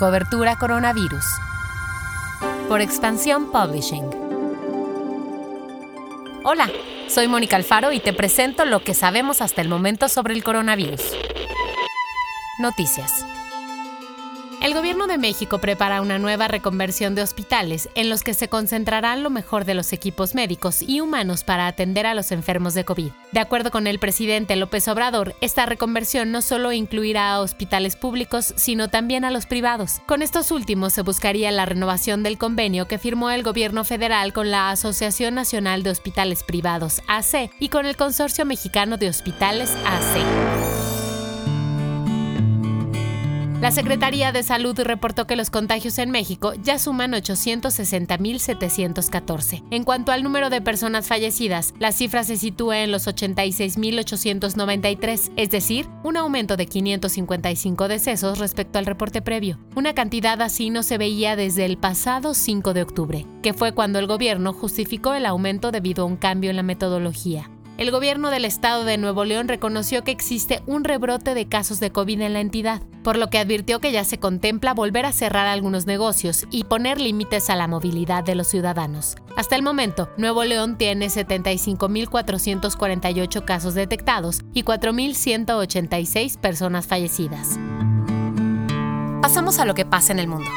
Cobertura Coronavirus. Por Expansión Publishing. Hola, soy Mónica Alfaro y te presento lo que sabemos hasta el momento sobre el coronavirus. Noticias. El gobierno de México prepara una nueva reconversión de hospitales en los que se concentrarán lo mejor de los equipos médicos y humanos para atender a los enfermos de COVID. De acuerdo con el presidente López Obrador, esta reconversión no solo incluirá a hospitales públicos, sino también a los privados. Con estos últimos se buscaría la renovación del convenio que firmó el gobierno federal con la Asociación Nacional de Hospitales Privados, AC, y con el Consorcio Mexicano de Hospitales, AC. La Secretaría de Salud reportó que los contagios en México ya suman 860.714. En cuanto al número de personas fallecidas, la cifra se sitúa en los 86.893, es decir, un aumento de 555 decesos respecto al reporte previo. Una cantidad así no se veía desde el pasado 5 de octubre, que fue cuando el gobierno justificó el aumento debido a un cambio en la metodología el gobierno del estado de Nuevo León reconoció que existe un rebrote de casos de COVID en la entidad, por lo que advirtió que ya se contempla volver a cerrar algunos negocios y poner límites a la movilidad de los ciudadanos. Hasta el momento, Nuevo León tiene 75.448 casos detectados y 4.186 personas fallecidas. Pasamos a lo que pasa en el mundo.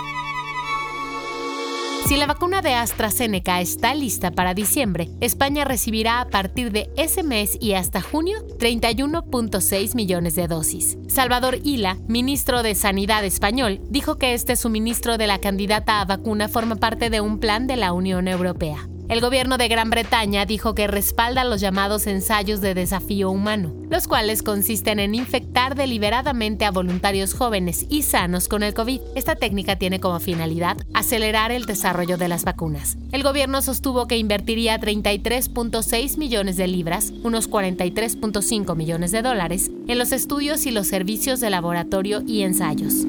Si la vacuna de AstraZeneca está lista para diciembre, España recibirá a partir de ese mes y hasta junio 31.6 millones de dosis. Salvador Ila, ministro de Sanidad español, dijo que este suministro de la candidata a vacuna forma parte de un plan de la Unión Europea. El gobierno de Gran Bretaña dijo que respalda los llamados ensayos de desafío humano, los cuales consisten en infectar deliberadamente a voluntarios jóvenes y sanos con el COVID. Esta técnica tiene como finalidad acelerar el desarrollo de las vacunas. El gobierno sostuvo que invertiría 33.6 millones de libras, unos 43.5 millones de dólares, en los estudios y los servicios de laboratorio y ensayos.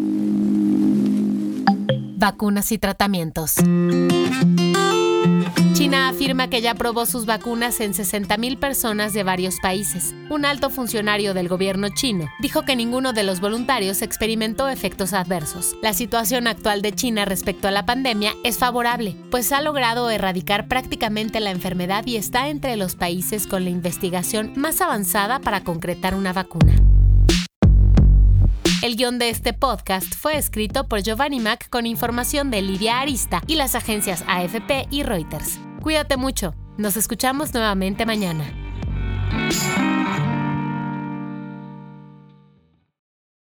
Vacunas y tratamientos. Afirma que ya probó sus vacunas en 60.000 personas de varios países. Un alto funcionario del gobierno chino dijo que ninguno de los voluntarios experimentó efectos adversos. La situación actual de China respecto a la pandemia es favorable, pues ha logrado erradicar prácticamente la enfermedad y está entre los países con la investigación más avanzada para concretar una vacuna. El guion de este podcast fue escrito por Giovanni Mac con información de Lidia Arista y las agencias AFP y Reuters. Cuídate mucho. Nos escuchamos nuevamente mañana.